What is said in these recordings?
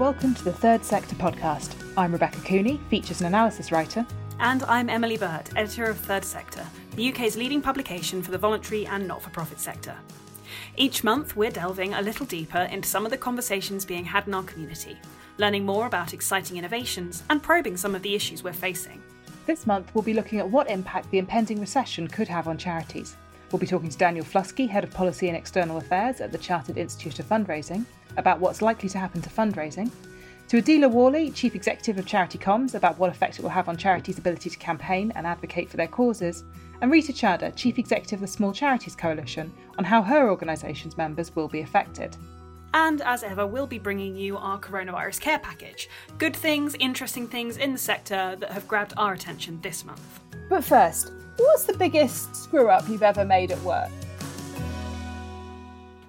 welcome to the Third Sector podcast. I'm Rebecca Cooney, features and analysis writer. And I'm Emily Bird, editor of Third Sector, the UK's leading publication for the voluntary and not for profit sector. Each month, we're delving a little deeper into some of the conversations being had in our community, learning more about exciting innovations, and probing some of the issues we're facing. This month, we'll be looking at what impact the impending recession could have on charities. We'll be talking to Daniel Fluskey, Head of Policy and External Affairs at the Chartered Institute of Fundraising, about what's likely to happen to fundraising, to Adeela Warley, Chief Executive of Charity Comms, about what effect it will have on charities' ability to campaign and advocate for their causes, and Rita Chadha, Chief Executive of the Small Charities Coalition, on how her organisation's members will be affected. And as ever, we'll be bringing you our coronavirus care package. Good things, interesting things in the sector that have grabbed our attention this month. But first, what's the biggest screw up you've ever made at work?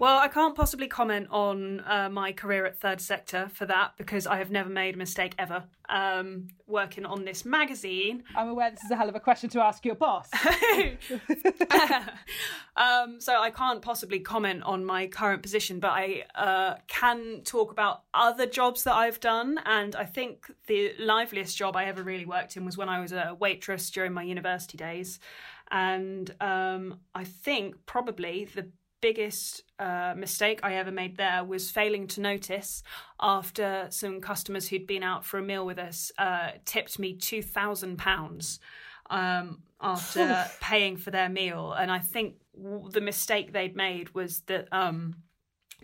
Well, I can't possibly comment on uh, my career at Third Sector for that because I have never made a mistake ever um, working on this magazine. I'm aware this is a hell of a question to ask your boss. um, so I can't possibly comment on my current position, but I uh, can talk about other jobs that I've done. And I think the liveliest job I ever really worked in was when I was a waitress during my university days. And um, I think probably the biggest uh, mistake I ever made there was failing to notice after some customers who'd been out for a meal with us uh, tipped me two thousand um, pounds after paying for their meal, and I think the mistake they'd made was that um,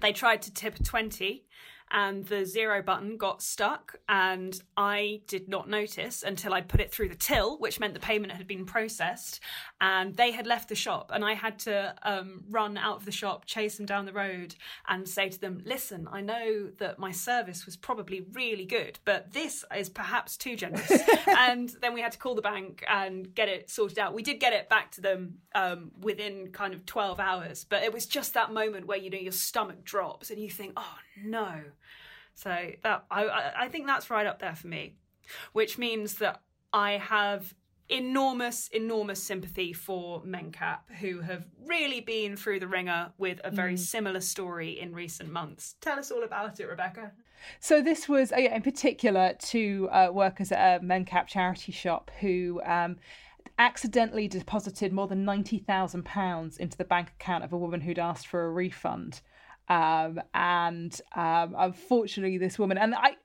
they tried to tip twenty and the zero button got stuck and I did not notice until I'd put it through the till, which meant the payment had been processed and they had left the shop and I had to um, run out of the shop, chase them down the road and say to them, listen, I know that my service was probably really good, but this is perhaps too generous. and then we had to call the bank and get it sorted out. We did get it back to them um, within kind of 12 hours, but it was just that moment where, you know, your stomach drops and you think, oh no. So that I I think that's right up there for me, which means that I have enormous, enormous sympathy for MenCap, who have really been through the wringer with a very mm. similar story in recent months. Tell us all about it, Rebecca. So this was, uh, in particular, to uh, workers at a MenCap charity shop who. Um, accidentally deposited more than £90,000 into the bank account of a woman who'd asked for a refund. Um, and um, unfortunately, this woman and I,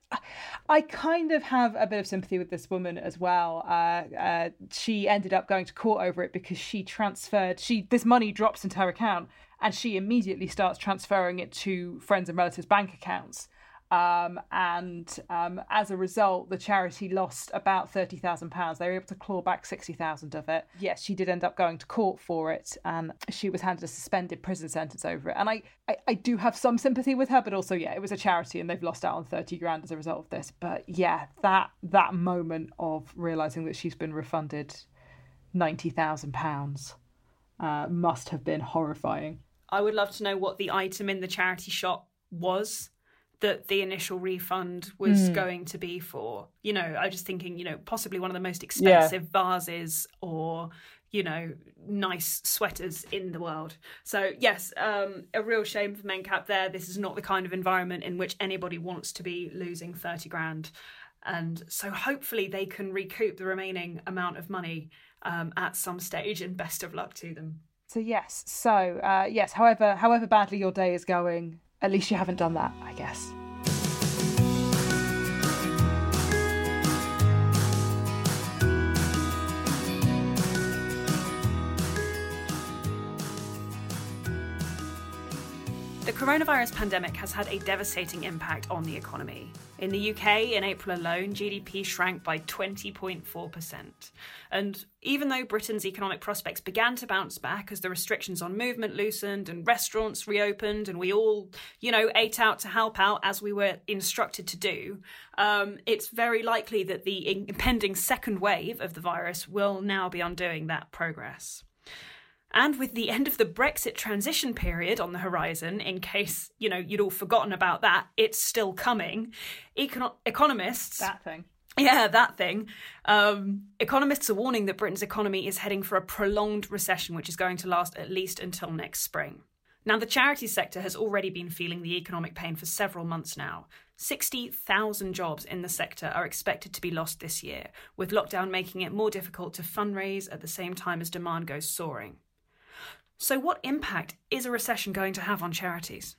I kind of have a bit of sympathy with this woman as well. Uh, uh, she ended up going to court over it because she transferred she this money drops into her account and she immediately starts transferring it to friends and relatives' bank accounts. Um, and um, as a result, the charity lost about thirty thousand pounds. They were able to claw back sixty thousand of it. Yes, she did end up going to court for it, and she was handed a suspended prison sentence over it. And I, I, I do have some sympathy with her, but also, yeah, it was a charity, and they've lost out on thirty grand as a result of this. But yeah, that that moment of realizing that she's been refunded ninety thousand uh, pounds must have been horrifying. I would love to know what the item in the charity shop was that the initial refund was mm. going to be for. You know, I was just thinking, you know, possibly one of the most expensive yeah. vases or you know, nice sweaters in the world. So yes, um, a real shame for MenCap there. This is not the kind of environment in which anybody wants to be losing thirty grand, and so hopefully they can recoup the remaining amount of money um, at some stage. And best of luck to them. So yes, so uh, yes, however however badly your day is going, at least you haven't done that, I guess. Coronavirus pandemic has had a devastating impact on the economy. In the UK, in April alone, GDP shrank by 20.4%. And even though Britain's economic prospects began to bounce back as the restrictions on movement loosened and restaurants reopened and we all, you know, ate out to help out as we were instructed to do, um, it's very likely that the impending second wave of the virus will now be undoing that progress. And with the end of the Brexit transition period on the horizon, in case, you know, you'd all forgotten about that, it's still coming. Econo- economists. That thing. Yeah, that thing. Um, economists are warning that Britain's economy is heading for a prolonged recession, which is going to last at least until next spring. Now, the charity sector has already been feeling the economic pain for several months now. 60,000 jobs in the sector are expected to be lost this year, with lockdown making it more difficult to fundraise at the same time as demand goes soaring. So, what impact is a recession going to have on charities?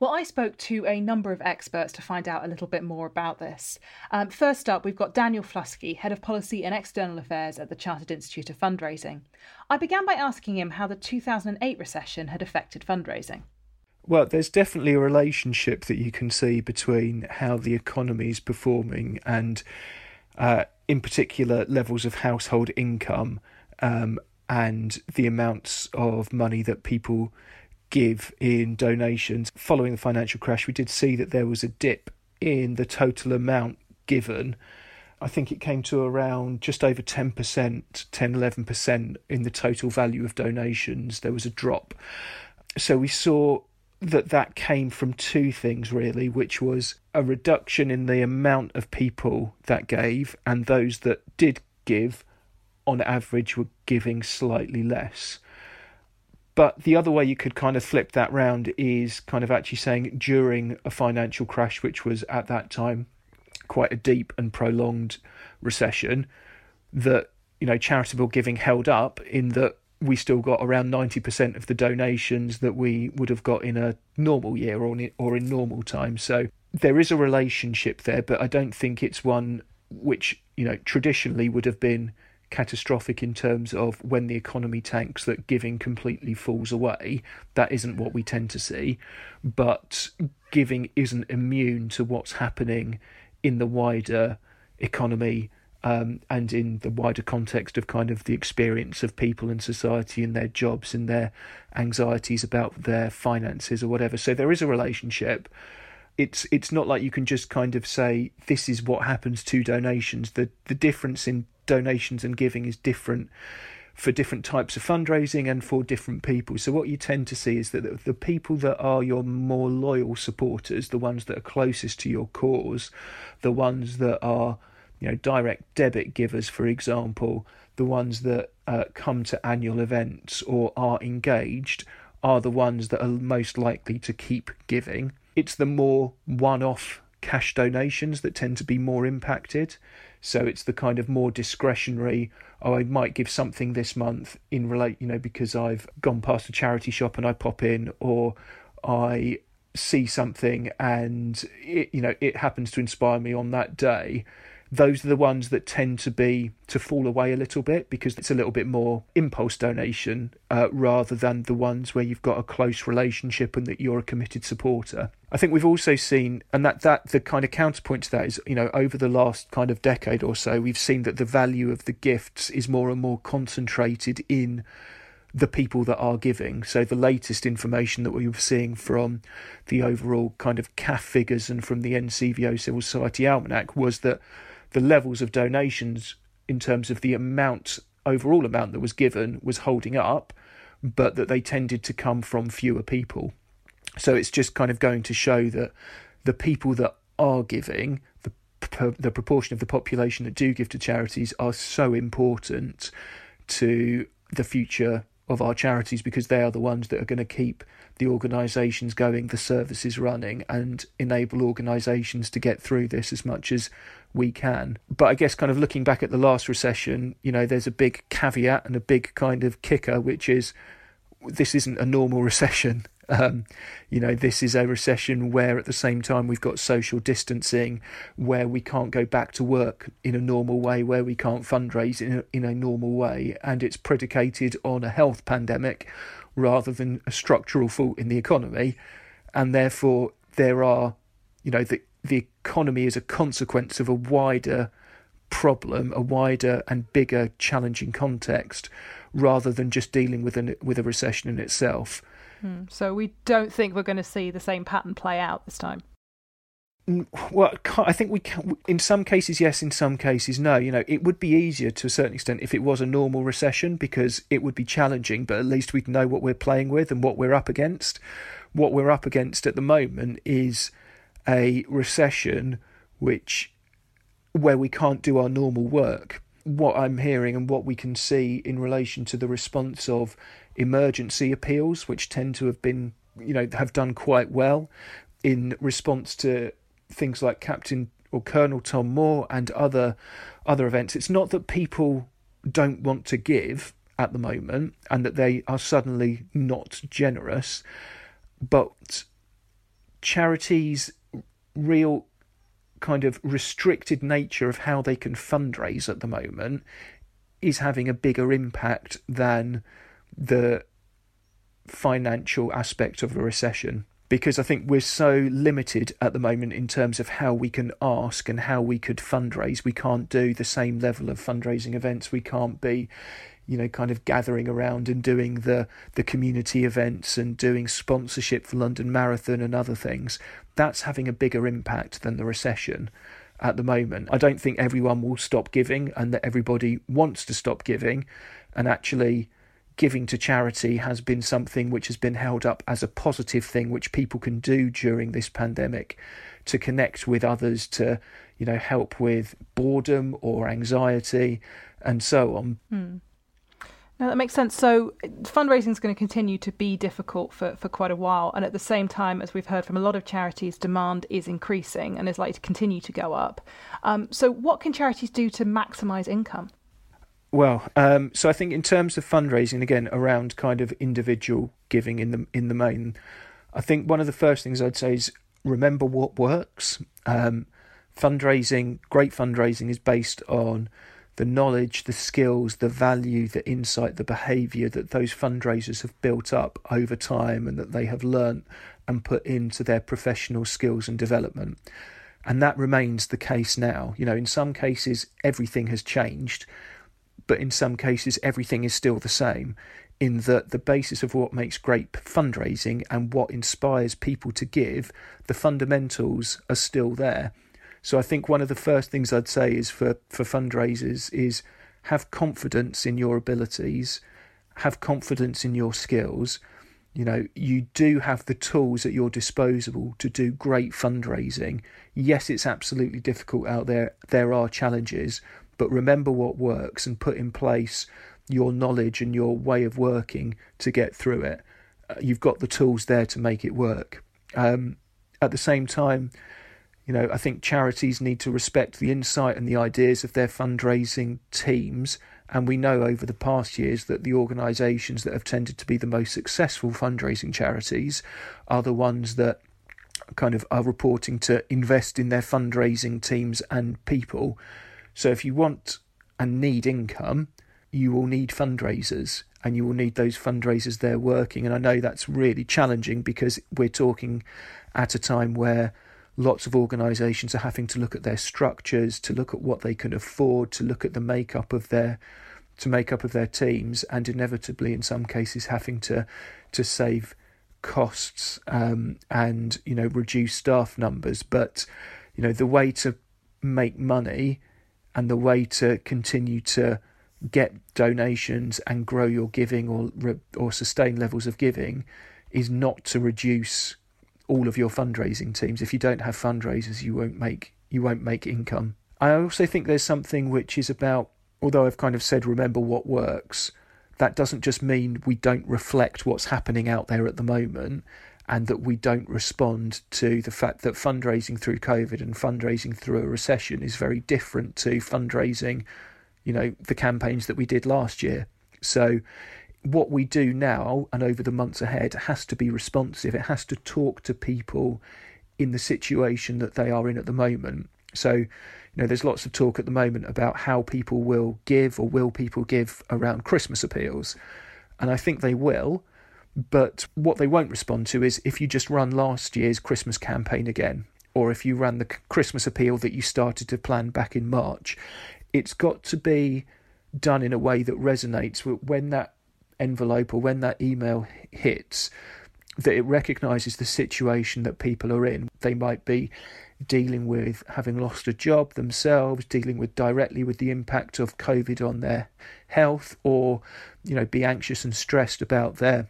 Well, I spoke to a number of experts to find out a little bit more about this. Um, first up, we've got Daniel Fluskey, Head of Policy and External Affairs at the Chartered Institute of Fundraising. I began by asking him how the 2008 recession had affected fundraising. Well, there's definitely a relationship that you can see between how the economy is performing and, uh, in particular, levels of household income um, and the amounts of money that people give in donations. Following the financial crash, we did see that there was a dip in the total amount given. I think it came to around just over 10%, 10 11% in the total value of donations. There was a drop. So we saw that that came from two things really, which was a reduction in the amount of people that gave, and those that did give, on average, were giving slightly less. But the other way you could kind of flip that round is kind of actually saying during a financial crash, which was at that time quite a deep and prolonged recession, that you know charitable giving held up in that we still got around 90% of the donations that we would have got in a normal year or in, or in normal times. So there is a relationship there, but I don't think it's one which, you know, traditionally would have been catastrophic in terms of when the economy tanks that giving completely falls away. That isn't what we tend to see. But giving isn't immune to what's happening in the wider economy um, and in the wider context of kind of the experience of people in society and their jobs and their anxieties about their finances or whatever. So there is a relationship. It's it's not like you can just kind of say this is what happens to donations. The the difference in donations and giving is different for different types of fundraising and for different people. So what you tend to see is that the people that are your more loyal supporters, the ones that are closest to your cause, the ones that are you know direct debit givers, for example, the ones that uh, come to annual events or are engaged, are the ones that are most likely to keep giving. It's the more one-off cash donations that tend to be more impacted. So it's the kind of more discretionary, oh, I might give something this month in relate, you know, because I've gone past a charity shop and I pop in, or I see something and it, you know, it happens to inspire me on that day those are the ones that tend to be to fall away a little bit because it's a little bit more impulse donation uh, rather than the ones where you've got a close relationship and that you're a committed supporter. I think we've also seen, and that that the kind of counterpoint to that is, you know, over the last kind of decade or so, we've seen that the value of the gifts is more and more concentrated in the people that are giving. So the latest information that we were seeing from the overall kind of CAF figures and from the NCVO Civil Society Almanac was that the levels of donations in terms of the amount overall amount that was given was holding up, but that they tended to come from fewer people. So it's just kind of going to show that the people that are giving, the the proportion of the population that do give to charities are so important to the future of our charities because they are the ones that are going to keep the organisations going, the services running, and enable organisations to get through this as much as we can. But I guess, kind of looking back at the last recession, you know, there's a big caveat and a big kind of kicker, which is this isn't a normal recession. Um, you know, this is a recession where at the same time we've got social distancing, where we can't go back to work in a normal way, where we can't fundraise in a, in a normal way, and it's predicated on a health pandemic rather than a structural fault in the economy, and therefore there are, you know, the the economy is a consequence of a wider problem, a wider and bigger challenging context, rather than just dealing with an with a recession in itself. Hmm. So we don't think we're going to see the same pattern play out this time. Well, I think we can. In some cases, yes. In some cases, no. You know, it would be easier to a certain extent if it was a normal recession because it would be challenging, but at least we'd know what we're playing with and what we're up against. What we're up against at the moment is a recession which where we can't do our normal work. What I'm hearing and what we can see in relation to the response of emergency appeals, which tend to have been, you know, have done quite well in response to things like Captain or Colonel Tom Moore and other other events. It's not that people don't want to give at the moment and that they are suddenly not generous, but charities' real kind of restricted nature of how they can fundraise at the moment is having a bigger impact than the financial aspect of a recession because I think we're so limited at the moment in terms of how we can ask and how we could fundraise. We can't do the same level of fundraising events. We can't be, you know, kind of gathering around and doing the the community events and doing sponsorship for London Marathon and other things. That's having a bigger impact than the recession at the moment. I don't think everyone will stop giving and that everybody wants to stop giving and actually giving to charity has been something which has been held up as a positive thing which people can do during this pandemic to connect with others to you know help with boredom or anxiety and so on hmm. No, that makes sense. So fundraising is going to continue to be difficult for, for quite a while. And at the same time, as we've heard from a lot of charities, demand is increasing and is likely to continue to go up. Um, so what can charities do to maximise income? Well, um, so I think in terms of fundraising, again, around kind of individual giving in the in the main, I think one of the first things I'd say is remember what works. Um, fundraising, great fundraising, is based on the knowledge, the skills, the value, the insight, the behaviour that those fundraisers have built up over time and that they have learnt and put into their professional skills and development. And that remains the case now. You know, in some cases, everything has changed but in some cases, everything is still the same. In that the basis of what makes great fundraising and what inspires people to give, the fundamentals are still there. So I think one of the first things I'd say is for, for fundraisers is have confidence in your abilities, have confidence in your skills. You know, you do have the tools at your disposal to do great fundraising. Yes, it's absolutely difficult out there. There are challenges, but remember what works and put in place your knowledge and your way of working to get through it. Uh, you've got the tools there to make it work. Um, at the same time, you know, I think charities need to respect the insight and the ideas of their fundraising teams. And we know over the past years that the organisations that have tended to be the most successful fundraising charities are the ones that kind of are reporting to invest in their fundraising teams and people so if you want and need income, you will need fundraisers and you will need those fundraisers there working. And I know that's really challenging because we're talking at a time where lots of organisations are having to look at their structures, to look at what they can afford, to look at the makeup of their to make up of their teams, and inevitably in some cases having to to save costs um, and you know reduce staff numbers. But you know the way to make money and the way to continue to get donations and grow your giving or or sustain levels of giving is not to reduce all of your fundraising teams. If you don't have fundraisers, you won't make you won't make income. I also think there's something which is about although I've kind of said remember what works, that doesn't just mean we don't reflect what's happening out there at the moment and that we don't respond to the fact that fundraising through COVID and fundraising through a recession is very different to fundraising, you know, the campaigns that we did last year. So, what we do now and over the months ahead has to be responsive. It has to talk to people in the situation that they are in at the moment. So, you know, there's lots of talk at the moment about how people will give or will people give around Christmas appeals. And I think they will but what they won't respond to is if you just run last year's Christmas campaign again, or if you ran the Christmas appeal that you started to plan back in March, it's got to be done in a way that resonates when that envelope or when that email hits that it recognizes the situation that people are in. They might be dealing with having lost a job themselves, dealing with directly with the impact of COVID on their health, or you know, be anxious and stressed about their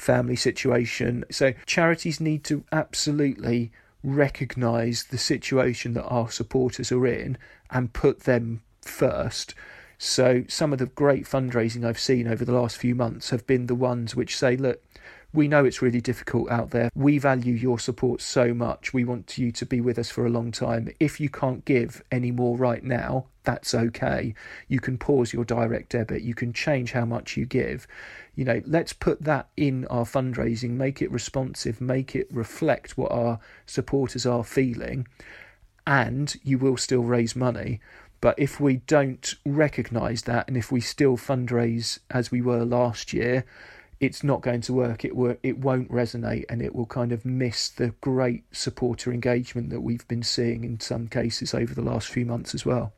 family situation. So charities need to absolutely recognise the situation that our supporters are in and put them first. So some of the great fundraising I've seen over the last few months have been the ones which say, look, we know it's really difficult out there. We value your support so much. We want you to be with us for a long time. If you can't give any more right now, that's okay. You can pause your direct debit. You can change how much you give. You know, let's put that in our fundraising, make it responsive, make it reflect what our supporters are feeling, and you will still raise money. But if we don't recognise that, and if we still fundraise as we were last year, it's not going to work. It wor- it won't resonate, and it will kind of miss the great supporter engagement that we've been seeing in some cases over the last few months as well.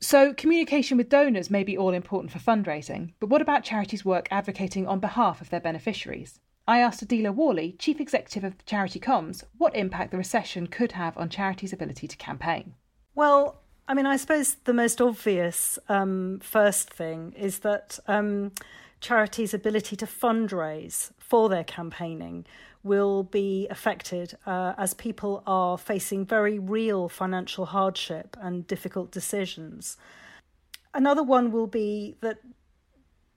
So, communication with donors may be all important for fundraising, but what about charities' work advocating on behalf of their beneficiaries? I asked Adeela Warley, Chief Executive of Charity Comms, what impact the recession could have on charities' ability to campaign. Well, I mean, I suppose the most obvious um, first thing is that um, charities' ability to fundraise for their campaigning will be affected uh, as people are facing very real financial hardship and difficult decisions. Another one will be that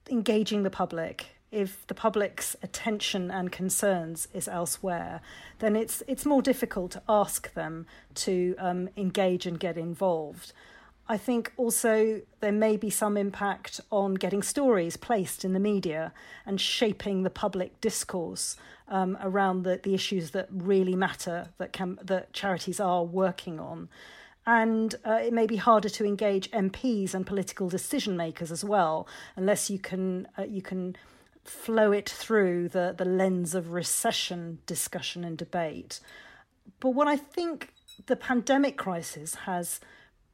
engaging the public. If the public's attention and concerns is elsewhere, then it's it's more difficult to ask them to um, engage and get involved. I think also there may be some impact on getting stories placed in the media and shaping the public discourse um, around the, the issues that really matter that can that charities are working on. And uh, it may be harder to engage MPs and political decision makers as well, unless you can uh, you can flow it through the, the lens of recession discussion and debate. But what I think the pandemic crisis has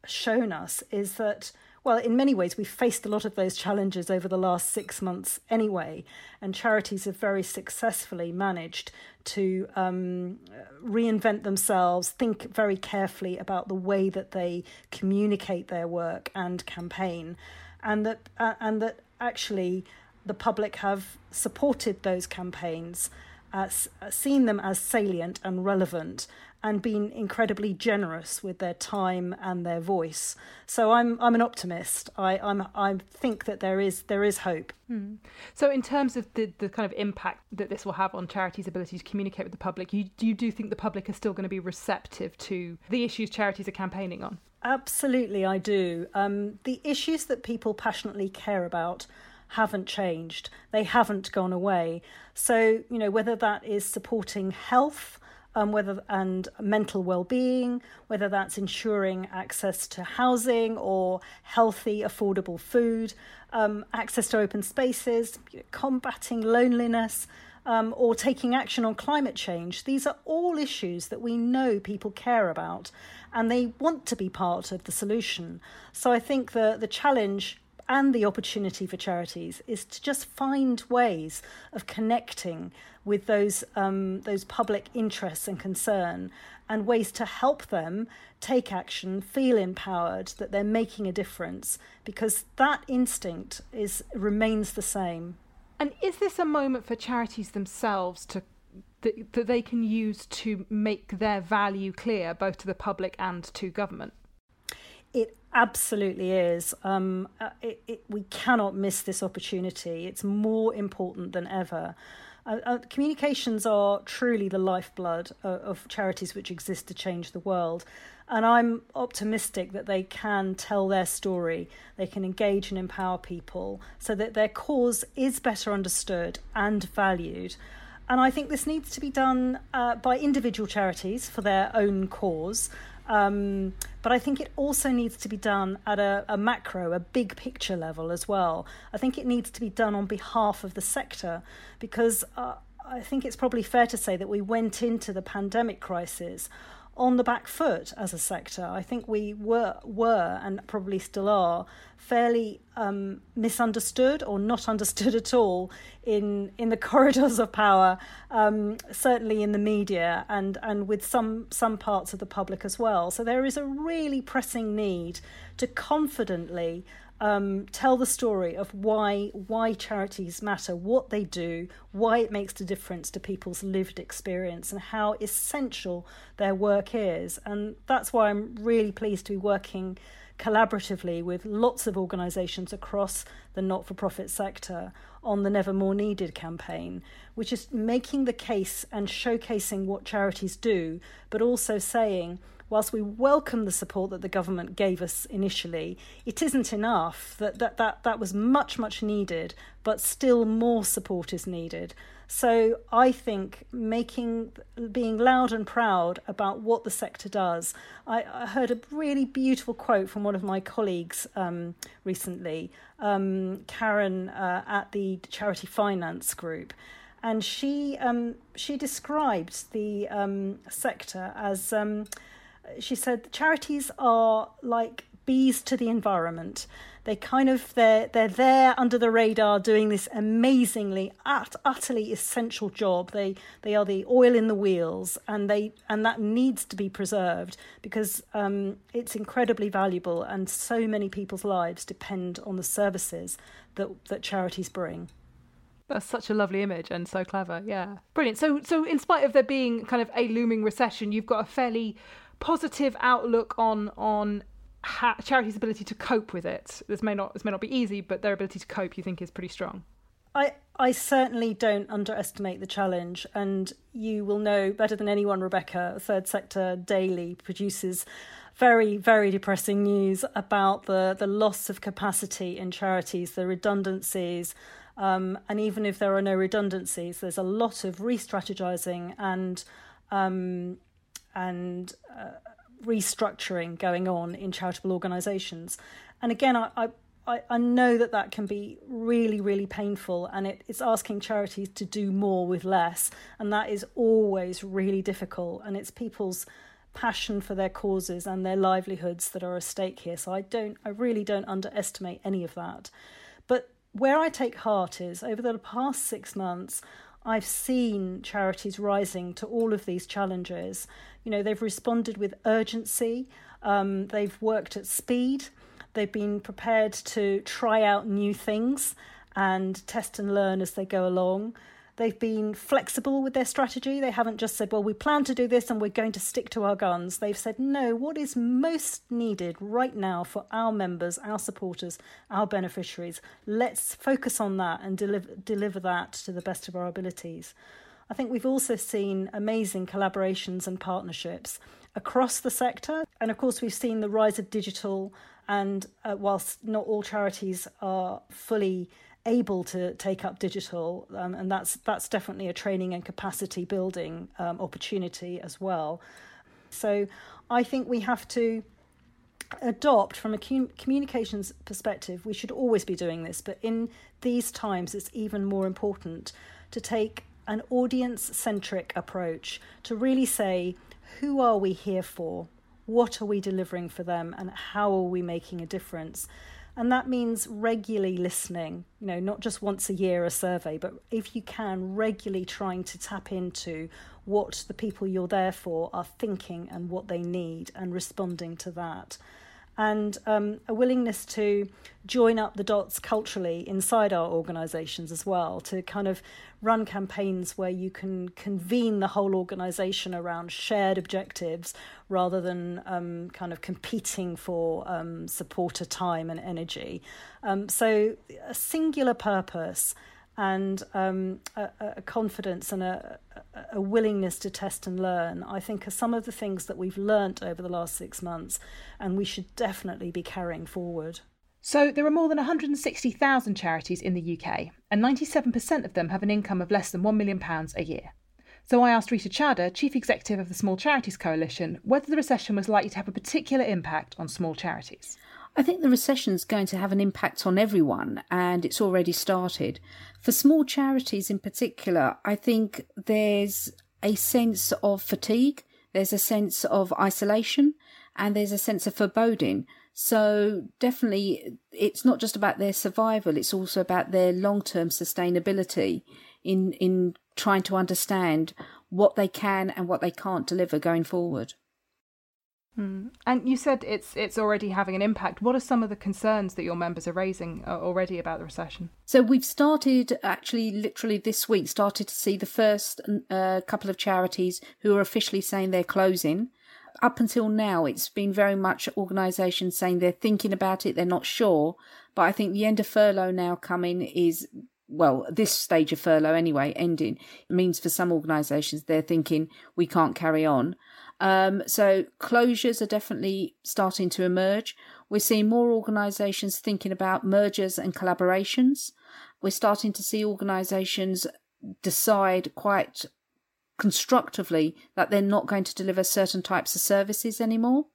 shown us is that, well, in many ways, we've faced a lot of those challenges over the last six months anyway, and charities have very successfully managed to um, reinvent themselves, think very carefully about the way that they communicate their work and campaign, and that uh, and that actually the public have supported those campaigns, uh, seen them as salient and relevant, and been incredibly generous with their time and their voice. So I'm I'm an optimist. I I'm I think that there is there is hope. Hmm. So in terms of the the kind of impact that this will have on charities' ability to communicate with the public, you you do think the public are still going to be receptive to the issues charities are campaigning on? Absolutely, I do. Um, the issues that people passionately care about haven't changed. They haven't gone away. So, you know, whether that is supporting health, um, whether and mental well-being, whether that's ensuring access to housing or healthy, affordable food, um, access to open spaces, combating loneliness. Um, or taking action on climate change. These are all issues that we know people care about and they want to be part of the solution. So I think the, the challenge and the opportunity for charities is to just find ways of connecting with those um, those public interests and concern and ways to help them take action, feel empowered that they're making a difference because that instinct is remains the same. And is this a moment for charities themselves to that, that they can use to make their value clear both to the public and to government? It absolutely is. Um, uh, it, it, we cannot miss this opportunity. It's more important than ever. Uh, uh, communications are truly the lifeblood of, of charities which exist to change the world. And I'm optimistic that they can tell their story, they can engage and empower people so that their cause is better understood and valued. And I think this needs to be done uh, by individual charities for their own cause, um, but I think it also needs to be done at a, a, macro, a big picture level as well. I think it needs to be done on behalf of the sector because uh, I think it's probably fair to say that we went into the pandemic crisis on the back foot as a sector. I think we were were and probably still are fairly um, misunderstood or not understood at all in in the corridors of power, um, certainly in the media and and with some some parts of the public as well. So there is a really pressing need to confidently um, tell the story of why why charities matter, what they do, why it makes a difference to people's lived experience, and how essential their work is. And that's why I'm really pleased to be working collaboratively with lots of organisations across the not for profit sector on the Never More Needed campaign, which is making the case and showcasing what charities do, but also saying, whilst we welcome the support that the government gave us initially, it isn't enough. That, that, that, that was much, much needed, but still more support is needed. So I think making, being loud and proud about what the sector does. I, I heard a really beautiful quote from one of my colleagues um, recently, um, Karen uh, at the Charity Finance Group and she um, she described the um, sector as um, she said charities are like bees to the environment. They kind of they're they're there under the radar doing this amazingly ut- utterly essential job. They they are the oil in the wheels, and they and that needs to be preserved because um, it's incredibly valuable, and so many people's lives depend on the services that that charities bring. That's such a lovely image and so clever. Yeah, brilliant. So, so in spite of there being kind of a looming recession, you've got a fairly positive outlook on on ha- charities' ability to cope with it. This may not this may not be easy, but their ability to cope, you think, is pretty strong. I I certainly don't underestimate the challenge, and you will know better than anyone, Rebecca. Third Sector Daily produces very very depressing news about the the loss of capacity in charities, the redundancies. Um, and even if there are no redundancies, there's a lot of re-strategizing and um, and uh, restructuring going on in charitable organisations. And again, I, I, I know that that can be really, really painful, and it, it's asking charities to do more with less, and that is always really difficult. And it's people's passion for their causes and their livelihoods that are at stake here. So I don't, I really don't underestimate any of that. But where I take heart is over the past six months, I've seen charities rising to all of these challenges. You know, they've responded with urgency, um, they've worked at speed, they've been prepared to try out new things and test and learn as they go along. They've been flexible with their strategy. They haven't just said, well, we plan to do this and we're going to stick to our guns. They've said, no, what is most needed right now for our members, our supporters, our beneficiaries? Let's focus on that and deliver, deliver that to the best of our abilities. I think we've also seen amazing collaborations and partnerships across the sector. And of course, we've seen the rise of digital. And uh, whilst not all charities are fully able to take up digital, um, and that's that's definitely a training and capacity building um, opportunity as well. So I think we have to adopt from a communications perspective. We should always be doing this, but in these times, it's even more important to take an audience centric approach to really say who are we here for what are we delivering for them and how are we making a difference and that means regularly listening, you know, not just once a year a survey, but if you can, regularly trying to tap into what the people you're there for are thinking and what they need and responding to that and um, a willingness to join up the dots culturally inside our organisations as well, to kind of run campaigns where you can convene the whole organisation around shared objectives rather than um, kind of competing for um, supporter time and energy. Um, so, a singular purpose and um, a, a, confidence and a, a, willingness to test and learn, I think, are some of the things that we've learnt over the last six months, and we should definitely be carrying forward. So, there are more than 160,000 charities in the UK, and 97% of them have an income of less than £1 million a year. So, I asked Rita Chadha, Chief Executive of the Small Charities Coalition, whether the recession was likely to have a particular impact on small charities. I think the recession is going to have an impact on everyone, and it's already started. For small charities in particular, I think there's a sense of fatigue, there's a sense of isolation, and there's a sense of foreboding. So, definitely, it's not just about their survival, it's also about their long term sustainability in, in trying to understand what they can and what they can't deliver going forward. Mm. And you said it's it's already having an impact. What are some of the concerns that your members are raising uh, already about the recession? So we've started actually literally this week started to see the first uh, couple of charities who are officially saying they're closing. Up until now, it's been very much organisations saying they're thinking about it, they're not sure. But I think the end of furlough now coming is well, this stage of furlough anyway, ending, means for some organisations they're thinking we can't carry on. Um, so closures are definitely starting to emerge. We're seeing more organisations thinking about mergers and collaborations. We're starting to see organisations decide quite constructively that they're not going to deliver certain types of services anymore.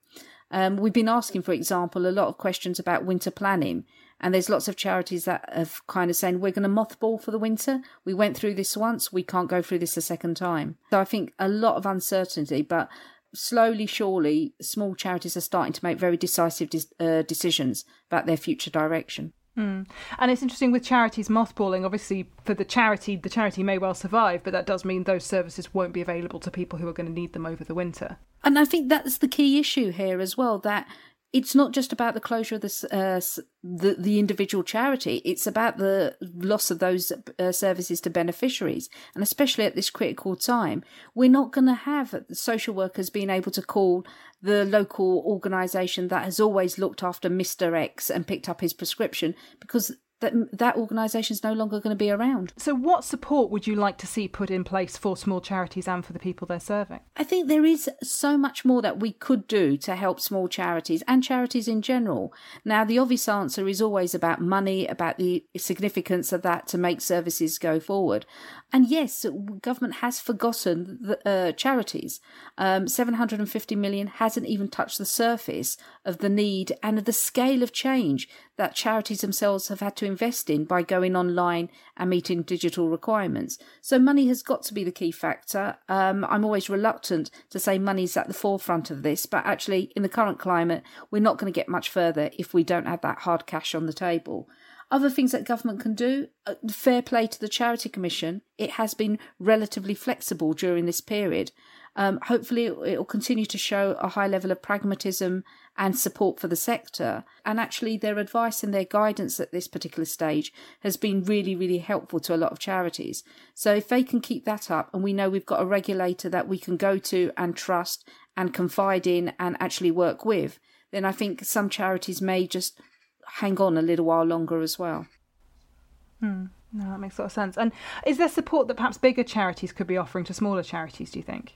Um, we've been asking, for example, a lot of questions about winter planning and there's lots of charities that have kind of saying, we're going to mothball for the winter. We went through this once. We can't go through this a second time. So I think a lot of uncertainty, but slowly, surely, small charities are starting to make very decisive de- uh, decisions about their future direction. Mm. And it's interesting with charities mothballing. Obviously, for the charity, the charity may well survive, but that does mean those services won't be available to people who are going to need them over the winter. And I think that's the key issue here as well. That it's not just about the closure of the, uh, the, the individual charity. It's about the loss of those uh, services to beneficiaries, and especially at this critical time, we're not going to have social workers being able to call the local organisation that has always looked after Mister X and picked up his prescription because that that organisation is no longer going to be around. So, what support would you like to see put in place for small charities and for the people they're serving? I think there is so much more that we could do to help small charities and charities in general. Now, the obvious answer is always about money, about the significance of that to make services go forward. And yes, government has forgotten the, uh, charities. Um, 750 million hasn't even touched the surface of the need and of the scale of change that charities themselves have had to invest in by going online and meeting digital requirements. So money has got to be the key factor. Um, I'm always reluctant to say money's at the forefront of this, but actually, in the current climate, we're not going to get much further if we don't have that hard cash on the table. Other things that government can do, uh, fair play to the Charity Commission. It has been relatively flexible during this period. Um, hopefully, it will continue to show a high level of pragmatism and support for the sector. And actually, their advice and their guidance at this particular stage has been really, really helpful to a lot of charities. So, if they can keep that up, and we know we've got a regulator that we can go to and trust and confide in and actually work with, then I think some charities may just hang on a little while longer as well. Hmm. No, that makes a lot of sense. And is there support that perhaps bigger charities could be offering to smaller charities, do you think?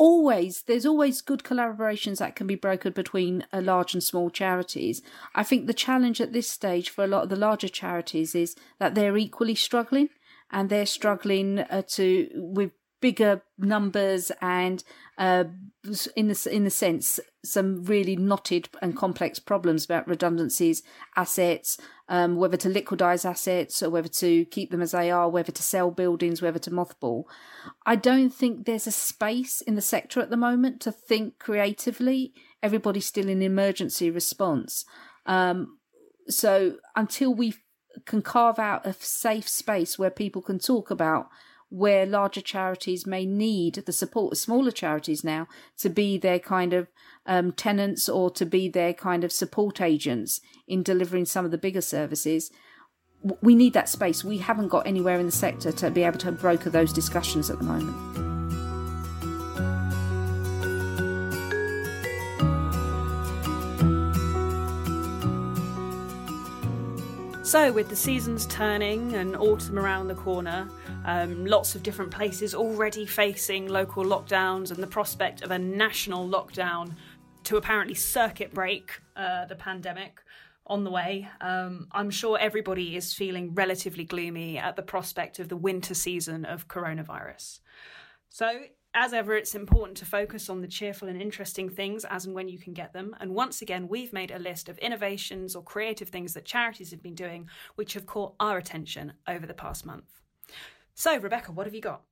Always there's always good collaborations that can be brokered between uh, large and small charities. I think the challenge at this stage for a lot of the larger charities is that they're equally struggling and they're struggling uh, to with bigger numbers and uh, in the in the sense some really knotted and complex problems about redundancies, assets, um, whether to liquidize assets or whether to keep them as they are, whether to sell buildings, whether to mothball. I don't think there's a space in the sector at the moment to think creatively. Everybody's still in emergency response. Um, so until we can carve out a safe space where people can talk about where larger charities may need the support of smaller charities now to be their kind of um, tenants or to be their kind of support agents in delivering some of the bigger services. We need that space. We haven't got anywhere in the sector to be able to broker those discussions at the moment. So, with the seasons turning and autumn around the corner, um, lots of different places already facing local lockdowns and the prospect of a national lockdown to apparently circuit break uh, the pandemic on the way. Um, I'm sure everybody is feeling relatively gloomy at the prospect of the winter season of coronavirus. So, as ever, it's important to focus on the cheerful and interesting things as and when you can get them. And once again, we've made a list of innovations or creative things that charities have been doing which have caught our attention over the past month. So, Rebecca, what have you got?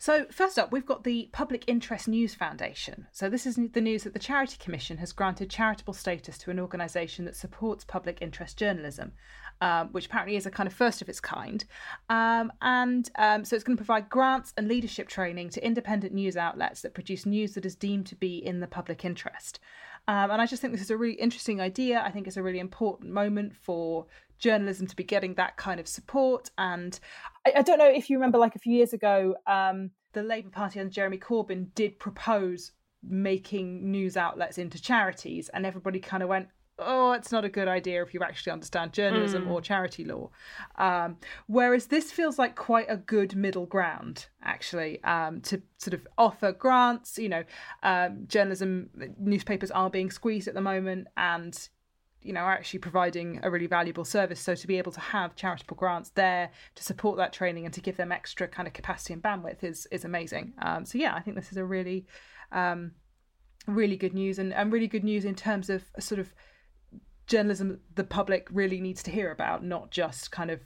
So, first up, we've got the Public Interest News Foundation. So, this is the news that the Charity Commission has granted charitable status to an organisation that supports public interest journalism um, which apparently is a kind of first of its kind. Um, and um, so it's going to provide grants and leadership training to independent news outlets that produce news that is deemed to be in the public interest. Um, and I just think this is a really interesting idea. I think it's a really important moment for journalism to be getting that kind of support. And I, I don't know if you remember, like a few years ago, um, the Labour Party and Jeremy Corbyn did propose making news outlets into charities, and everybody kind of went, oh, it's not a good idea if you actually understand journalism mm. or charity law. Um, whereas this feels like quite a good middle ground, actually, um, to sort of offer grants. You know, um, journalism, newspapers are being squeezed at the moment and, you know, are actually providing a really valuable service. So to be able to have charitable grants there to support that training and to give them extra kind of capacity and bandwidth is is amazing. Um, so yeah, I think this is a really, um, really good news and, and really good news in terms of sort of journalism the public really needs to hear about, not just kind of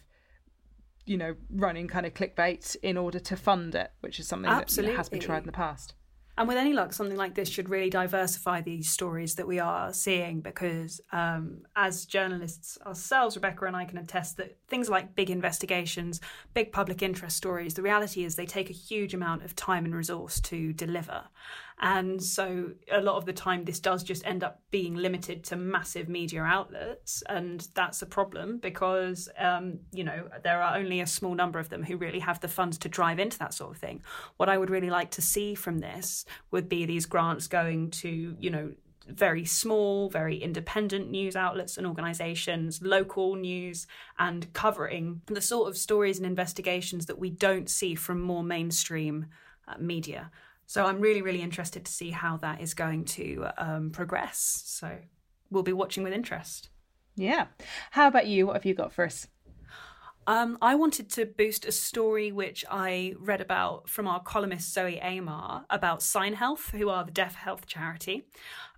you know running kind of clickbait in order to fund it, which is something Absolutely. that has been tried in the past. And with any luck, something like this should really diversify these stories that we are seeing because, um, as journalists ourselves, Rebecca and I can attest that things like big investigations, big public interest stories, the reality is they take a huge amount of time and resource to deliver. And so a lot of the time, this does just end up being limited to massive media outlets. And that's a problem because, um, you know, there are only a small number of them who really have the funds to drive into that sort of thing. What I would really like to see from this would be these grants going to, you know, very small, very independent news outlets and organizations, local news, and covering the sort of stories and investigations that we don't see from more mainstream uh, media. So I'm really, really interested to see how that is going to um, progress. So we'll be watching with interest. Yeah. How about you? What have you got for us? Um, I wanted to boost a story which I read about from our columnist Zoe Amar about Sign Health, who are the deaf health charity.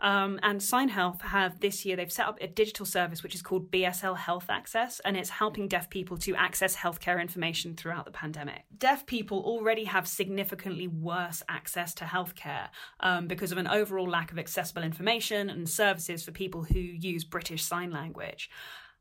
Um, and Sign Health have this year, they've set up a digital service which is called BSL Health Access, and it's helping deaf people to access healthcare information throughout the pandemic. Deaf people already have significantly worse access to healthcare um, because of an overall lack of accessible information and services for people who use British Sign Language.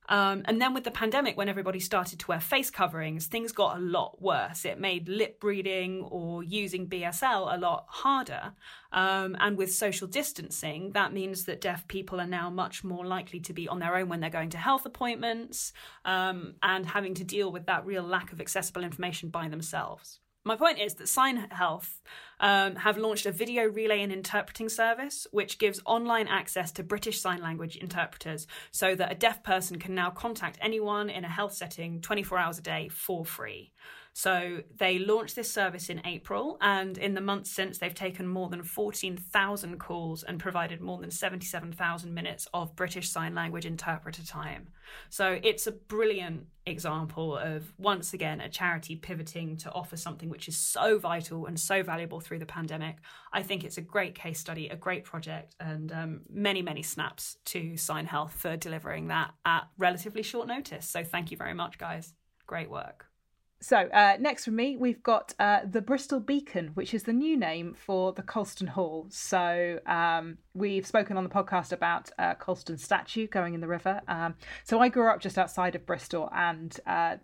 Um, and then with the pandemic, when everybody started to wear face coverings, things got a lot worse. It made lip reading or using BSL a lot harder. Um, and with social distancing, that means that deaf people are now much more likely to be on their own when they're going to health appointments um, and having to deal with that real lack of accessible information by themselves. My point is that Sign Health um, have launched a video relay and interpreting service, which gives online access to British Sign Language interpreters so that a deaf person can now contact anyone in a health setting 24 hours a day for free. So they launched this service in April, and in the months since, they've taken more than 14,000 calls and provided more than 77,000 minutes of British Sign Language interpreter time. So it's a brilliant example of, once again, a charity pivoting to offer something which is so vital and so valuable through the pandemic. I think it's a great case study, a great project, and um, many, many snaps to Sign Health for delivering that at relatively short notice. So thank you very much, guys. Great work. So, uh, next from me, we've got uh, the Bristol Beacon, which is the new name for the Colston Hall. So, um, we've spoken on the podcast about uh, Colston statue going in the river. Um, so, I grew up just outside of Bristol, and uh,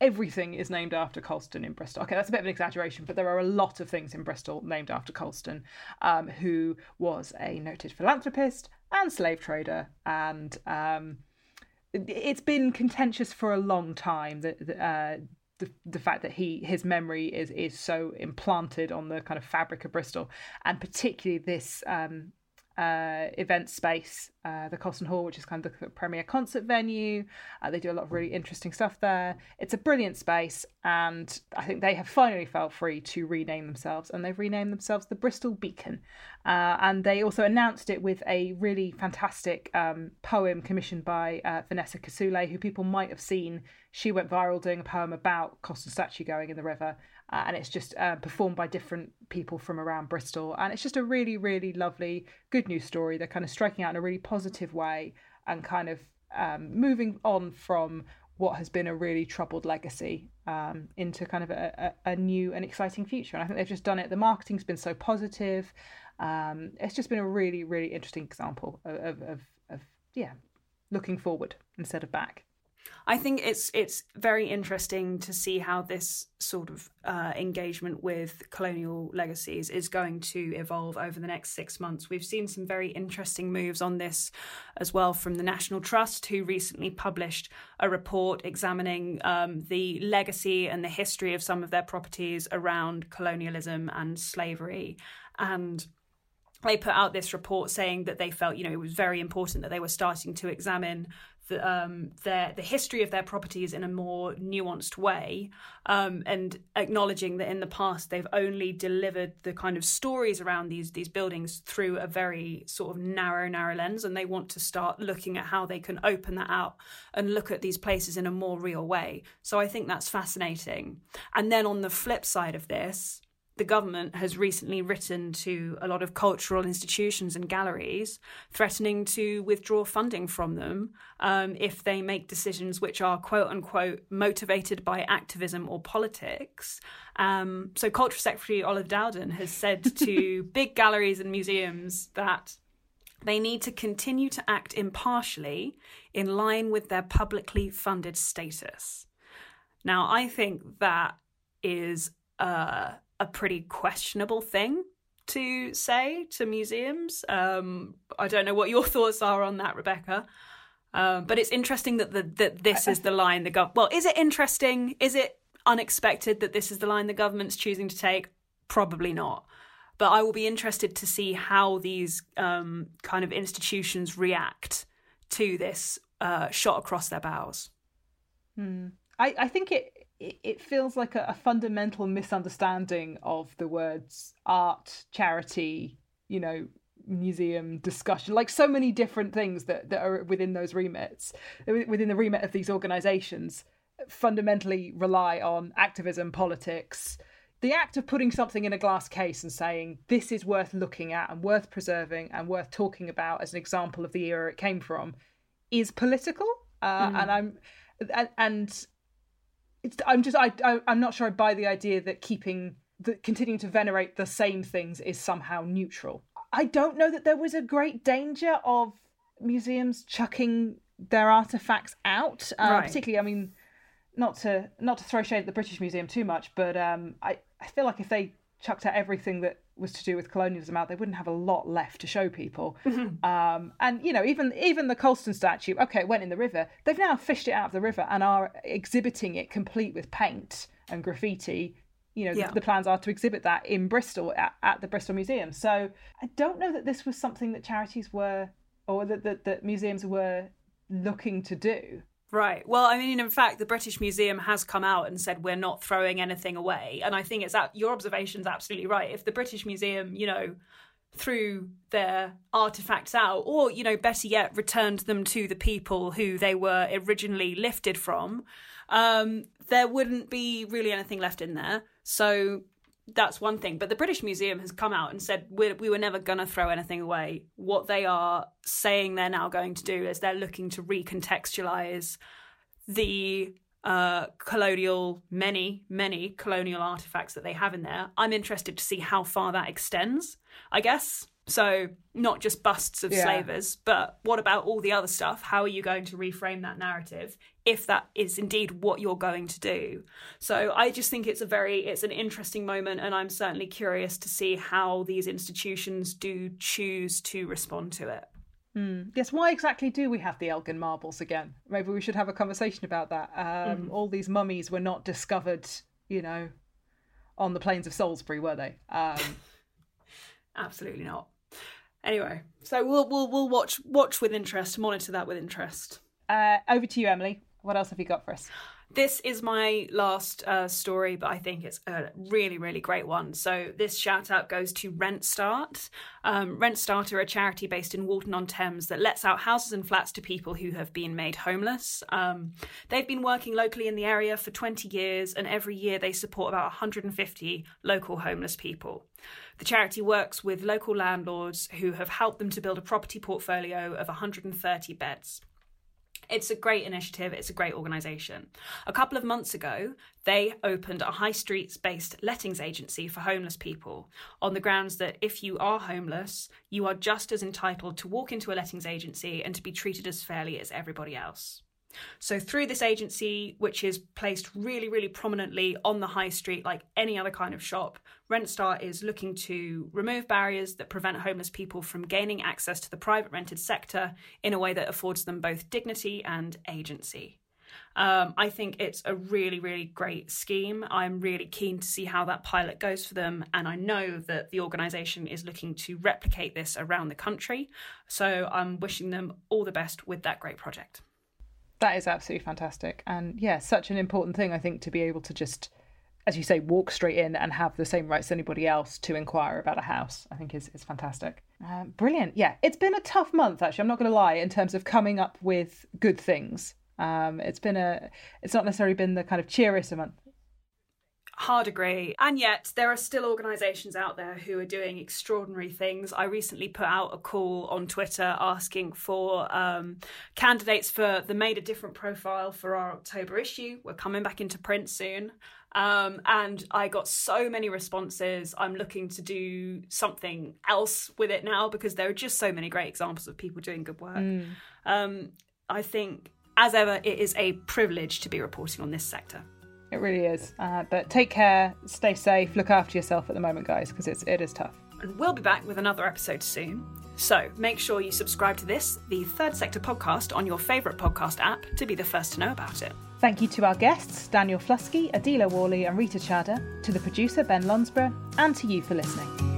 everything is named after Colston in Bristol. Okay, that's a bit of an exaggeration, but there are a lot of things in Bristol named after Colston, um, who was a noted philanthropist and slave trader and um, it's been contentious for a long time that uh, the, the fact that he his memory is is so implanted on the kind of fabric of Bristol, and particularly this um, uh, event space, uh, the Colston Hall, which is kind of the premier concert venue. Uh, they do a lot of really interesting stuff there. It's a brilliant space, and I think they have finally felt free to rename themselves, and they've renamed themselves the Bristol Beacon. Uh, and they also announced it with a really fantastic um, poem commissioned by uh, Vanessa Kisuule, who people might have seen. She went viral doing a poem about Colston statue going in the river, uh, and it's just uh, performed by different people from around Bristol. And it's just a really, really lovely, good news story. They're kind of striking out in a really positive way and kind of um, moving on from what has been a really troubled legacy um, into kind of a, a, a, new and exciting future. And I think they've just done it. The marketing's been so positive. Um, it's just been a really, really interesting example of, of, of, of yeah, looking forward instead of back. I think it's it's very interesting to see how this sort of uh, engagement with colonial legacies is going to evolve over the next six months. We've seen some very interesting moves on this as well from the National Trust, who recently published a report examining um, the legacy and the history of some of their properties around colonialism and slavery and they put out this report saying that they felt, you know, it was very important that they were starting to examine the, um, their the history of their properties in a more nuanced way, um, and acknowledging that in the past they've only delivered the kind of stories around these these buildings through a very sort of narrow narrow lens, and they want to start looking at how they can open that out and look at these places in a more real way. So I think that's fascinating. And then on the flip side of this the government has recently written to a lot of cultural institutions and galleries, threatening to withdraw funding from them um, if they make decisions which are quote unquote motivated by activism or politics. Um, so, Culture Secretary Oliver Dowden has said to big galleries and museums that they need to continue to act impartially in line with their publicly funded status. Now, I think that is. Uh, a pretty questionable thing to say to museums. Um, I don't know what your thoughts are on that, Rebecca. Um, but it's interesting that the, that this is the line the gov. Well, is it interesting? Is it unexpected that this is the line the government's choosing to take? Probably not. But I will be interested to see how these um, kind of institutions react to this uh, shot across their bows. Hmm. I, I think it it, feels like a, a, fundamental misunderstanding of the words art, charity, you know, museum discussion, like so many different things that, that are within those remits, within the remit of these organizations, fundamentally rely on activism, politics. The act of putting something in a glass case and saying this is worth looking at and worth preserving and worth talking about as an example of the era it came from is political. Uh, mm. And I'm and, and it's I'm just I, I I'm not sure I buy the idea that keeping that continuing to venerate the same things is somehow neutral. I don't know that there was a great danger of museums chucking their artifacts out, uh, right. particularly. I mean, not to not to throw shade at the British Museum too much, but um, I I feel like if they chucked out everything that was to do with colonialism out, they wouldn't have a lot left to show people. Mm-hmm. Um, and you know, even even the Colston statue, okay, it went in the river. They've now fished it out of the river and are exhibiting it complete with paint and graffiti. You know, yeah. the, the, plans are to exhibit that in Bristol at, at, the Bristol Museum. So I don't know that this was something that charities were or that, that, that museums were looking to do. Right. Well, I mean, in fact, the British Museum has come out and said we're not throwing anything away, and I think it's that your observation's absolutely right. If the British Museum, you know, threw their artifacts out, or you know, better yet, returned them to the people who they were originally lifted from, um, there wouldn't be really anything left in there. So that's one thing. But the British Museum has come out and said we we were never going to throw anything away. What they are saying they're now going to do is they're looking to recontextualize the uh, colonial, many, many colonial artifacts that they have in there. I'm interested to see how far that extends, I guess. So, not just busts of yeah. slavers, but what about all the other stuff? How are you going to reframe that narrative if that is indeed what you're going to do? So, I just think it's a very it's an interesting moment and I'm certainly curious to see how these institutions do choose to respond to it. Mm. Yes, why exactly do we have the Elgin marbles again? Maybe we should have a conversation about that. Um, mm. All these mummies were not discovered, you know, on the plains of Salisbury, were they? Um, Absolutely not. Anyway, so we'll we'll we'll watch watch with interest, monitor that with interest. Uh, over to you, Emily. What else have you got for us? This is my last uh, story, but I think it's a really, really great one. So, this shout out goes to Rent Start. Um, Rent Start are a charity based in Walton on Thames that lets out houses and flats to people who have been made homeless. Um, they've been working locally in the area for 20 years, and every year they support about 150 local homeless people. The charity works with local landlords who have helped them to build a property portfolio of 130 beds. It's a great initiative, it's a great organisation. A couple of months ago, they opened a high streets based lettings agency for homeless people on the grounds that if you are homeless, you are just as entitled to walk into a lettings agency and to be treated as fairly as everybody else. So, through this agency, which is placed really, really prominently on the high street, like any other kind of shop, RentStart is looking to remove barriers that prevent homeless people from gaining access to the private rented sector in a way that affords them both dignity and agency. Um, I think it's a really, really great scheme. I'm really keen to see how that pilot goes for them. And I know that the organisation is looking to replicate this around the country. So I'm wishing them all the best with that great project. That is absolutely fantastic. And yeah, such an important thing, I think, to be able to just, as you say, walk straight in and have the same rights as anybody else to inquire about a house, I think is, is fantastic. Um, brilliant. Yeah, it's been a tough month, actually. I'm not going to lie, in terms of coming up with good things um, it's been a, it's not necessarily been the kind of cheeriest month. Hard agree. And yet, there are still organisations out there who are doing extraordinary things. I recently put out a call on Twitter asking for um, candidates for the Made a Different profile for our October issue. We're coming back into print soon. Um, and I got so many responses. I'm looking to do something else with it now because there are just so many great examples of people doing good work. Mm. Um, I think as ever, it is a privilege to be reporting on this sector. It really is. Uh, but take care, stay safe, look after yourself at the moment, guys, because it's it is tough. And we'll be back with another episode soon. So make sure you subscribe to this, the Third Sector podcast, on your favourite podcast app to be the first to know about it. Thank you to our guests, Daniel Fluskey, Adeela Warley, and Rita Chadha, to the producer, Ben Lonsborough, and to you for listening.